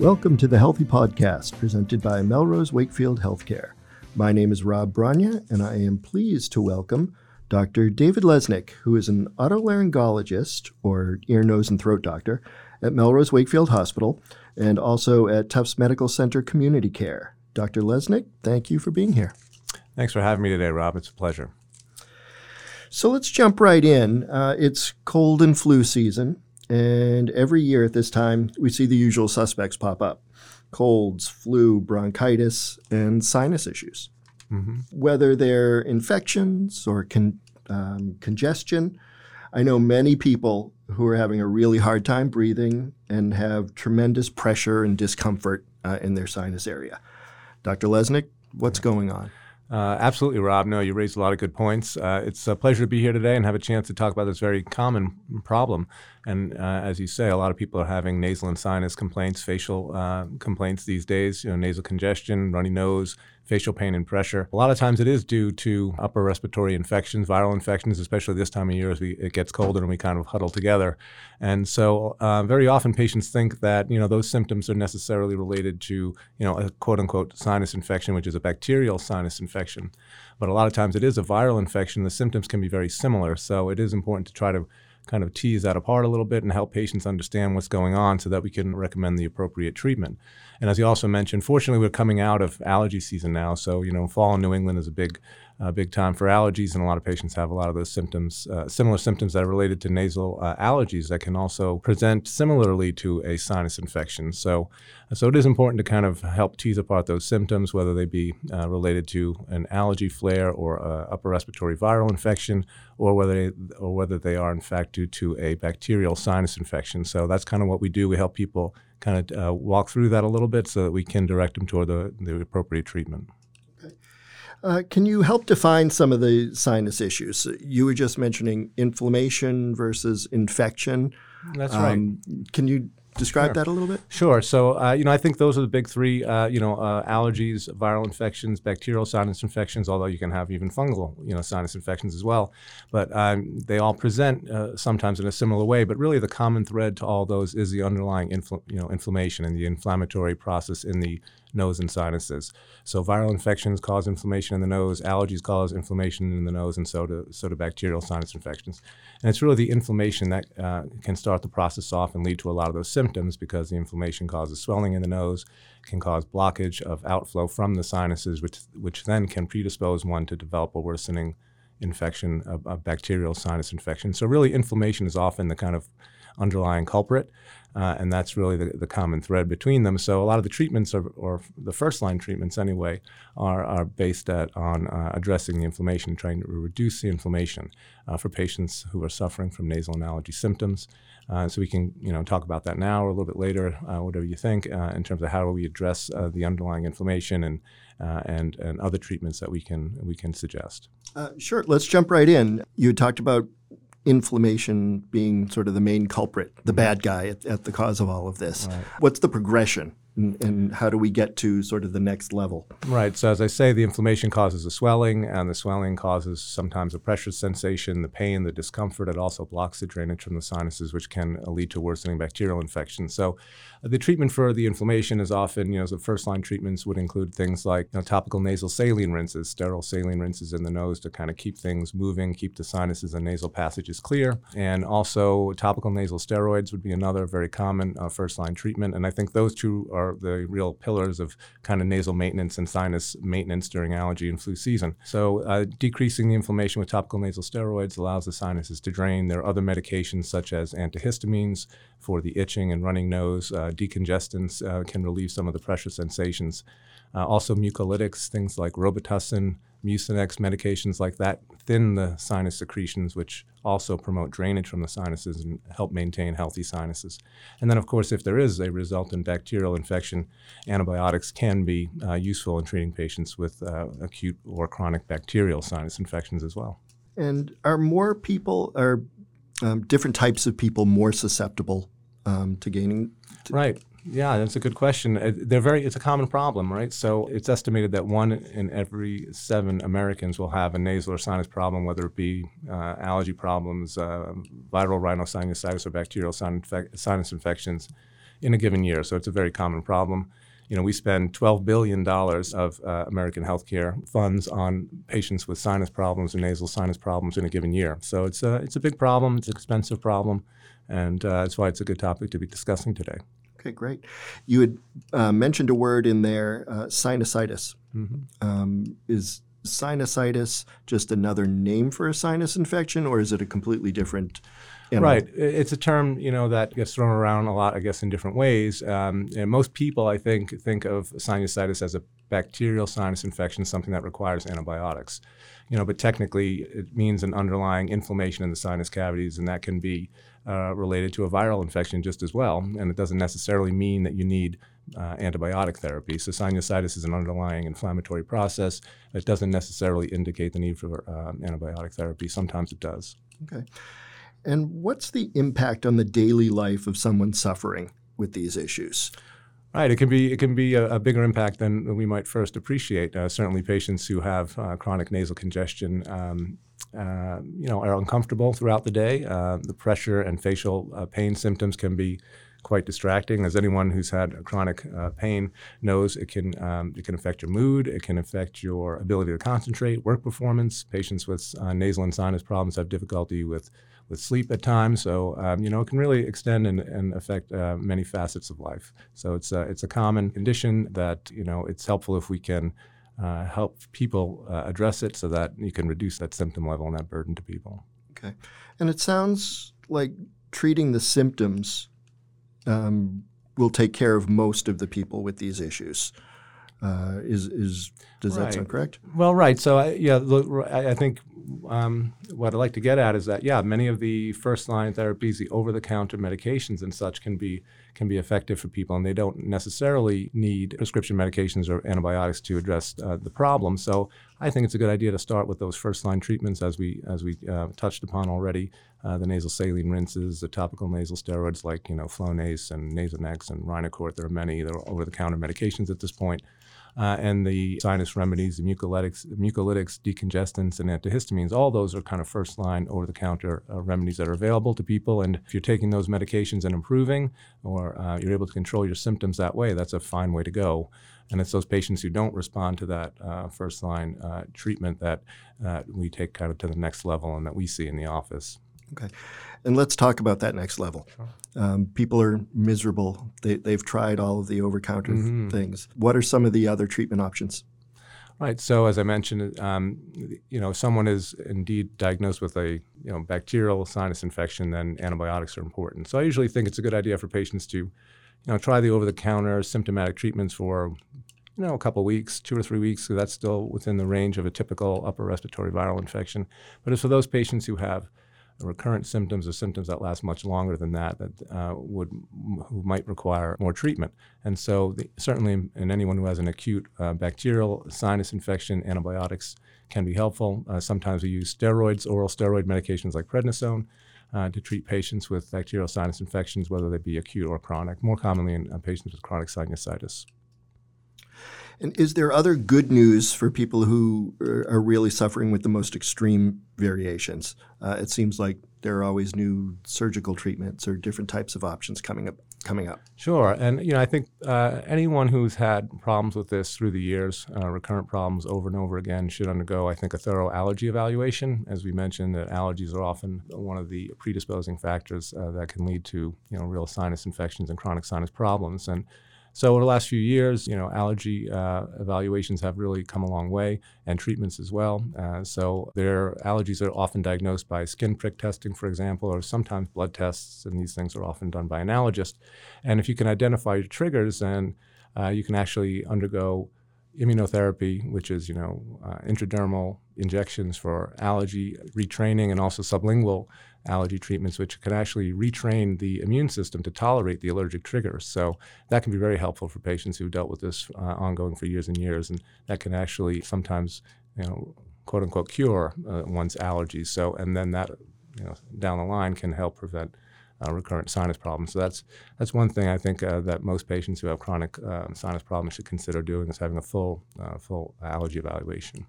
Welcome to the Healthy Podcast presented by Melrose Wakefield Healthcare. My name is Rob Branya, and I am pleased to welcome Dr. David Lesnik, who is an otolaryngologist or ear, nose, and throat doctor at Melrose Wakefield Hospital and also at Tufts Medical Center Community Care. Dr. Lesnik, thank you for being here. Thanks for having me today, Rob. It's a pleasure. So let's jump right in. Uh, it's cold and flu season, and every year at this time, we see the usual suspects pop up colds, flu, bronchitis, and sinus issues. Mm-hmm. Whether they're infections or con- um, congestion, I know many people who are having a really hard time breathing and have tremendous pressure and discomfort uh, in their sinus area. Dr. Lesnik, what's going on? Uh, absolutely, Rob. No, you raised a lot of good points. Uh, it's a pleasure to be here today and have a chance to talk about this very common problem. And uh, as you say, a lot of people are having nasal and sinus complaints, facial uh, complaints these days. You know, nasal congestion, runny nose, facial pain and pressure. A lot of times it is due to upper respiratory infections, viral infections, especially this time of year as we, it gets colder and we kind of huddle together. And so uh, very often patients think that, you know, those symptoms are necessarily related to, you know, a quote unquote sinus infection, which is a bacterial sinus infection. But a lot of times it is a viral infection. The symptoms can be very similar. So it is important to try to kind of tease that apart a little bit and help patients understand what's going on so that we can recommend the appropriate treatment. And as you also mentioned, fortunately, we're coming out of allergy season now. So, you know, fall in New England is a big, uh, big time for allergies, and a lot of patients have a lot of those symptoms, uh, similar symptoms that are related to nasal uh, allergies that can also present similarly to a sinus infection. So, so it is important to kind of help tease apart those symptoms, whether they be uh, related to an allergy flare or upper respiratory viral infection, or whether they, or whether they are in fact due to a bacterial sinus infection. So that's kind of what we do. We help people kind of uh, walk through that a little bit so that we can direct them toward the, the appropriate treatment. Uh, can you help define some of the sinus issues? You were just mentioning inflammation versus infection. That's um, right. Can you describe sure. that a little bit? Sure. So, uh, you know, I think those are the big three, uh, you know, uh, allergies, viral infections, bacterial sinus infections, although you can have even fungal, you know, sinus infections as well. But um, they all present uh, sometimes in a similar way. But really the common thread to all those is the underlying, infl- you know, inflammation and the inflammatory process in the nose and sinuses. So viral infections cause inflammation in the nose, allergies cause inflammation in the nose, and so do, so do bacterial sinus infections. And it's really the inflammation that uh, can start the process off and lead to a lot of those symptoms because the inflammation causes swelling in the nose, can cause blockage of outflow from the sinuses, which, which then can predispose one to develop a worsening infection, a, a bacterial sinus infection. So really inflammation is often the kind of underlying culprit. Uh, and that's really the, the, common thread between them. So a lot of the treatments, are, or the first line treatments anyway, are, are based at, on uh, addressing the inflammation, trying to reduce the inflammation uh, for patients who are suffering from nasal and allergy symptoms. Uh, so we can, you know, talk about that now or a little bit later, uh, whatever you think, uh, in terms of how do we address the underlying inflammation and and and other treatments that we can we can suggest. sure. Let's jump right in. You talked about inflammation being sort of the main culprit, the mm-hmm. bad guy at, at the cause of all of this. Right. What's the progression? And, and, how do we get to sort of the next level? Right. So as I say, the inflammation causes a swelling, and the swelling causes sometimes a pressure sensation, the pain, the discomfort. It also blocks the drainage from the sinuses, which can lead to worsening bacterial infection. So uh, the treatment for the inflammation is often, you know, the first line treatments would include things like you know, topical nasal saline rinses, sterile saline rinses in the nose to kind of keep things moving, keep the sinuses and nasal passages clear, and also topical nasal steroids would be another very common uh, first line treatment. And I think those two are the real pillars of kind of nasal maintenance and sinus maintenance during allergy and flu season. So, uh, decreasing the inflammation with topical nasal steroids allows the sinuses to drain. There are other medications such as antihistamines for the itching and running nose. Uh, decongestants uh, can relieve some of the pressure sensations. Uh, also, mucolytics, things like Robitussin, Mucinex, medications like that thin the sinus secretions, which also promote drainage from the sinuses and help maintain healthy sinuses. And then, of course, if there is a resultant bacterial infection, antibiotics can be uh, useful in treating patients with uh, acute or chronic bacterial sinus infections as well. And are more people, are um, different types of people more susceptible um, to gaining? Right. Yeah, that's a good question. Uh, they're very. It's a common problem, right? So it's estimated that one in every seven Americans will have a nasal or sinus problem, whether it be uh, allergy problems, uh, viral rhinosinusitis, or bacterial sinus infections. in a given year. So it's a very common problem. You know, we spend $12 billion of uh, American healthcare funds on patients with sinus problems or nasal sinus problems in a given year. So it's a, it's a big problem, it's an expensive problem, and uh, that's why it's a good topic to be discussing today. Okay, great. You had uh, mentioned a word in there, uh, sinusitis. Mm-hmm. Um, is sinusitis just another name for a sinus infection, or is it a completely different? Animal? Right. It's a term you know that gets thrown around a lot, I guess, in different ways. Um, and most people, I think, think of sinusitis as a bacterial sinus infection, something that requires antibiotics. You know, but technically, it means an underlying inflammation in the sinus cavities, and that can be uh, related to a viral infection just as well. And it doesn't necessarily mean that you need uh, antibiotic therapy. So sinusitis is an underlying inflammatory process. It doesn't necessarily indicate the need for uh, antibiotic therapy. Sometimes it does. Okay. And what's the impact on the daily life of someone suffering with these issues? Right, it can be it can be a, a bigger impact than we might first appreciate. Uh, certainly, patients who have uh, chronic nasal congestion, um, uh, you know, are uncomfortable throughout the day. Uh, the pressure and facial uh, pain symptoms can be quite distracting. As anyone who's had chronic uh, pain knows, it can um, it can affect your mood. It can affect your ability to concentrate, work performance. Patients with uh, nasal and sinus problems have difficulty with with sleep at times. So um, you know it can really extend and, and affect uh, many facets of life. So it's a, it's a common condition that you know it's helpful if we can. Uh, help people uh, address it so that you can reduce that symptom level and that burden to people. Okay. And it sounds like treating the symptoms um, will take care of most of the people with these issues. Uh, is is does right. that sound correct? Well, right. So I, yeah, look, I, I think um, what I'd like to get at is that yeah, many of the first line therapies, the over the counter medications and such, can be can be effective for people, and they don't necessarily need prescription medications or antibiotics to address uh, the problem. So I think it's a good idea to start with those first line treatments, as we as we uh, touched upon already. Uh, the nasal saline rinses, the topical nasal steroids like you know Flonase and Nasonex and Rhinocort. There are many. There are over the counter medications at this point uh, and the sinus remedies, the mucolytics, mucolytics, decongestants, and antihistamines. All those are kind of first line over the counter uh, remedies that are available to people. And if you're taking those medications and improving, or uh, you're able to control your symptoms that way, that's a fine way to go. And it's those patients who don't respond to that uh, first line uh, treatment that uh, we take kind of to the next level and that we see in the office. Okay. And let's talk about that next level. Sure. Um, people are miserable. They, they've tried all of the over counter mm-hmm. things. What are some of the other treatment options? Right. So as I mentioned, um, you know, if someone is indeed diagnosed with a you know bacterial sinus infection, then antibiotics are important. So I usually think it's a good idea for patients to, you know, try the over-the-counter symptomatic treatments for, you know, a couple weeks, two or three weeks. So that's still within the range of a typical upper respiratory viral infection. But it's for those patients who have recurrent symptoms or symptoms that last much longer than that that uh, would who might require more treatment. And so, the, certainly, in, in, anyone who has an acute uh, bacterial sinus infection, antibiotics can be helpful. Uh, sometimes we use steroids, oral steroid medications like prednisone. Uh, to treat patients with bacterial sinus infections, whether they be acute or chronic, more commonly in uh, patients with chronic sinusitis. And is there other good news for people who are really suffering with the most extreme variations? Uh, it seems like there are always new surgical treatments or different types of options coming up. Coming up. Sure, and you know I think uh, anyone who's had problems with this through the years, uh, recurrent problems over and over again, should undergo I think a thorough allergy evaluation. As we mentioned, that allergies are often one of the predisposing factors uh, that can lead to you know real sinus infections and chronic sinus problems. And so over the last few years, you know, allergy uh, evaluations have really come a long way, and treatments as well. Uh, so their allergies are often diagnosed by skin prick testing, for example, or sometimes blood tests, and these things are often done by an allergist. And if you can identify your triggers, then uh, you can actually undergo immunotherapy, which is you know uh, intradermal injections for allergy retraining, and also sublingual allergy treatments, which can actually retrain the immune system to tolerate the allergic triggers. So that can be very helpful for patients who've dealt with this uh, ongoing for years and years, and that can actually sometimes, you know, quote unquote, cure uh, one's allergies. So and then that, you know, down the line can help prevent. Uh, recurrent sinus problems. So that's that's one thing I think uh, that most patients who have chronic uh, sinus problems should consider doing is having a full uh, full allergy evaluation.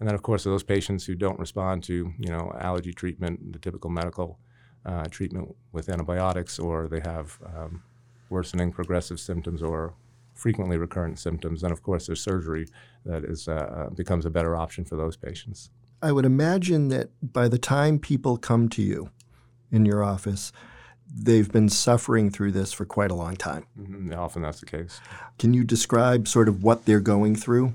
And then, of course, those patients who don't respond to, you know, allergy treatment, the typical medical uh, treatment with antibiotics, or they have, um, worsening progressive symptoms or frequently recurrent symptoms. then of course, there's surgery that is, uh, becomes a better option for those patients. I would imagine that by the time people come to you in your office, they've been suffering through this for quite a long time. Mm-hmm. Often that's the case. Can you describe sort of what they're going through?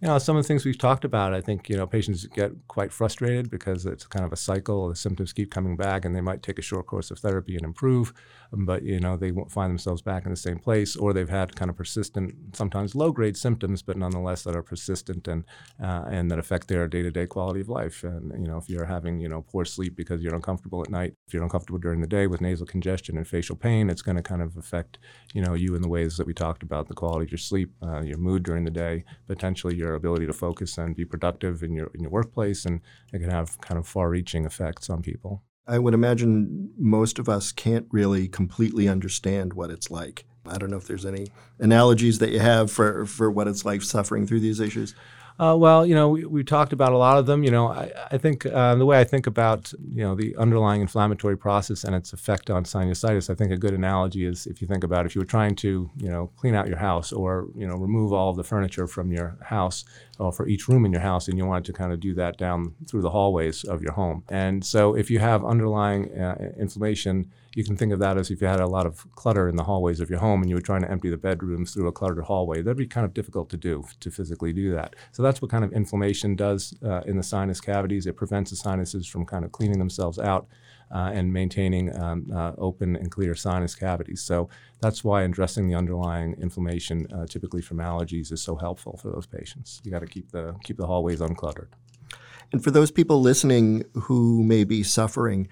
You know, some of the things we've talked about, I think, you know, patients get quite frustrated because it's kind of a cycle. The symptoms keep coming back and they might take a short course of therapy and improve, but, you know, they won't find themselves back in the same place or they've had kind of persistent, sometimes low grade symptoms, but nonetheless that are persistent and, uh, and that affect their day to day quality of life. And, you know, if you're having, you know, poor sleep because you're uncomfortable at night, if you're uncomfortable during the day with nasal congestion and facial pain, it's going to kind of affect, you know, you in the ways that we talked about, the quality of your sleep, uh, your mood during the day, potentially your ability to focus and be productive in your in your workplace, and it can have kind of far-reaching effects on people. I would imagine most of us can't really completely understand what it's like. I don't know if there's any analogies that you have for, for what it's like suffering through these issues. Uh, well, you know, we, we talked about a lot of them. You know, I, I think uh, the way I think about, you know, the underlying inflammatory process and its effect on sinusitis, I think a good analogy is if you think about if you were trying to, you know, clean out your house or, you know, remove all of the furniture from your house or for each room in your house and you wanted to kind of do that down through the hallways of your home. And so if you have underlying uh, inflammation, you can think of that as if you had a lot of clutter in the hallways of your home and you were trying to empty the bedrooms through a cluttered hallway. That'd be kind of difficult to do, to physically do that. So that's what kind of inflammation does uh, in the sinus cavities. It prevents the sinuses from kind of cleaning themselves out. Uh, and maintaining um, uh, open and clear sinus cavities. So that's why addressing the underlying inflammation, uh, typically from allergies, is so helpful for those patients. You got to keep the keep the hallways uncluttered. And for those people listening who may be suffering,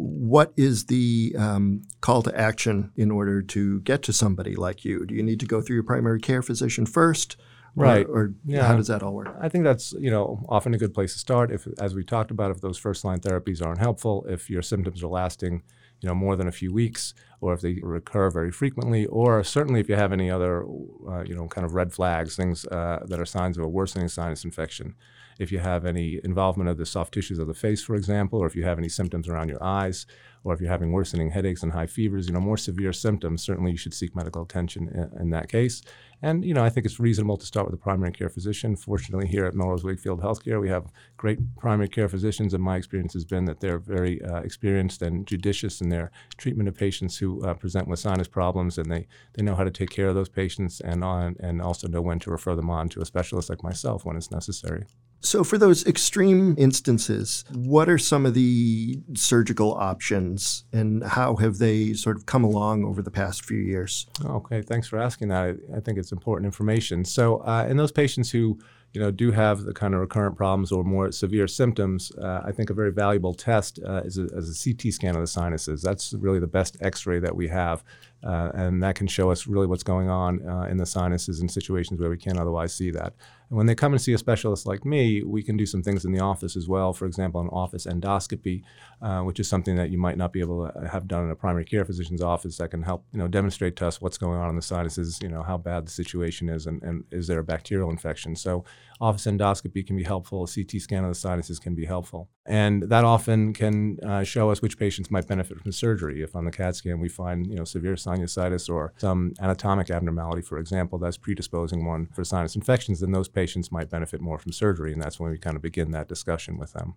what is the um, call to action in order to get to somebody like you? Do you need to go through your primary care physician first? Right. Or, or yeah. how does that all work? I think that's you know often a good place to start. If, as we talked about, if those first line therapies aren't helpful, if your symptoms are lasting, you know, more than a few weeks, or if they recur very frequently, or certainly if you have any other, uh, you know, kind of red flags, things uh, that are signs of a worsening sinus infection. If you have any involvement of the soft tissues of the face, for example, or if you have any symptoms around your eyes, or if you're having worsening headaches and high fevers, you know, more severe symptoms, certainly you should seek medical attention in, in, that case. And, you know, I think it's reasonable to start with a primary care physician. Fortunately, here at Melrose Wakefield Healthcare, we have great primary care physicians, and my experience has been that they're very uh, experienced and judicious in their treatment of patients who uh, present with sinus problems, and they, they know how to take care of those patients and, on, and also know when to refer them on to a specialist like myself when it's necessary. So, for those extreme instances, what are some of the surgical options and how have they sort of come along over the past few years? Okay, thanks for asking that. I, I think it's important information. So, uh, in those patients who you know, do have the kind of recurrent problems or more severe symptoms, uh, I think a very valuable test uh, is, a, is, a, CT scan of the sinuses. That's really the best X-ray that we have, uh, and that can show us really what's going on uh, in the sinuses in situations where we can't otherwise see that. And when they come and see a specialist like me, we can do some things in the office as well. For example, an office endoscopy, uh, which is something that you might not be able to have done in a primary care physician's office that can help, you know, demonstrate to us what's going on in the sinuses, you know, how bad the situation is and, and is there a bacterial infection. So office endoscopy can be helpful. A CT scan of the sinuses can be helpful. And that often can uh, show us which patients might benefit from surgery. If on the CAT scan we find, you know, severe sinusitis or some anatomic abnormality, for example, that's predisposing one for sinus infections, then those patients patients might benefit more from surgery, and that's when we kind of begin that discussion with them.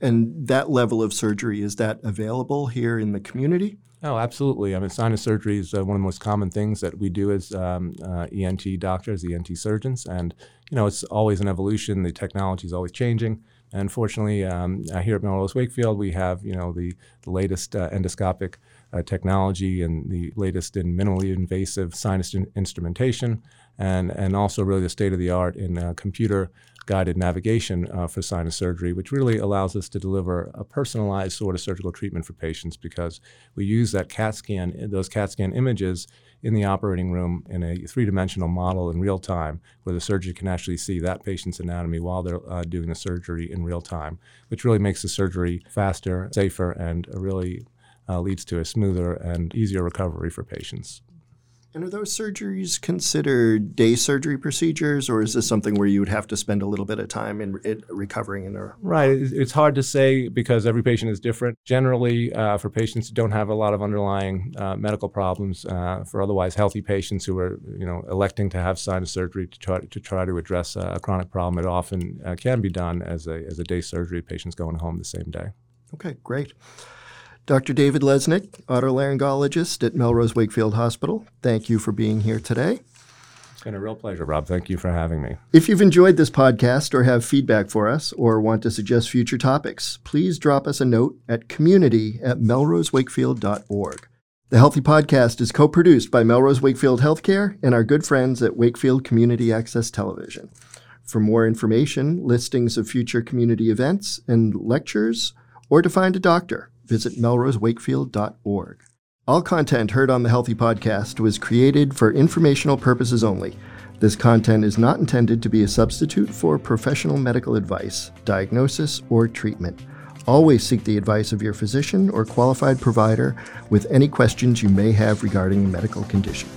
And that level of surgery, is that available here in the community? Oh, absolutely. I mean, sinus surgery is uh, one of the most common things that we do as um, uh, ENT doctors, ENT surgeons. And, you know, it's always an evolution. The technology is always changing. And fortunately, um, uh, here at Melrose Wakefield, we have, you know, the, the latest uh, endoscopic uh, technology and the latest in minimally invasive sinus in- instrumentation and, and also really the state of the art in uh, computer guided navigation uh, for sinus surgery, which really allows us to deliver a personalized sort of surgical treatment for patients because we use that CAT scan, those CAT scan images in the operating room in a three dimensional model in real time, where the surgeon can actually see that patient's anatomy while they're uh, doing the surgery in real time, which really makes the surgery faster, safer, and really uh, leads to a smoother and easier recovery for patients. And are those surgeries considered day surgery procedures, or is this something where you would have to spend a little bit of time in it, recovering in a right? It's hard to say because every patient is different. Generally, uh, for patients who don't have a lot of underlying uh, medical problems, uh, for otherwise healthy patients who are you know electing to have sinus surgery to try to try to address a chronic problem, it often uh, can be done as a as a day surgery. Patients going home the same day. Okay, great. Dr. David Lesnik, otolaryngologist at Melrose Wakefield Hospital, thank you for being here today. It's been a real pleasure, Rob. Thank you for having me. If you've enjoyed this podcast or have feedback for us or want to suggest future topics, please drop us a note at community at melrosewakefield.org. The Healthy Podcast is co produced by Melrose Wakefield Healthcare and our good friends at Wakefield Community Access Television. For more information, listings of future community events and lectures, or to find a doctor, visit melrosewakefield.org. All content heard on the Healthy Podcast was created for informational purposes only. This content is not intended to be a substitute for professional medical advice, diagnosis, or treatment. Always seek the advice of your physician or qualified provider with any questions you may have regarding a medical condition.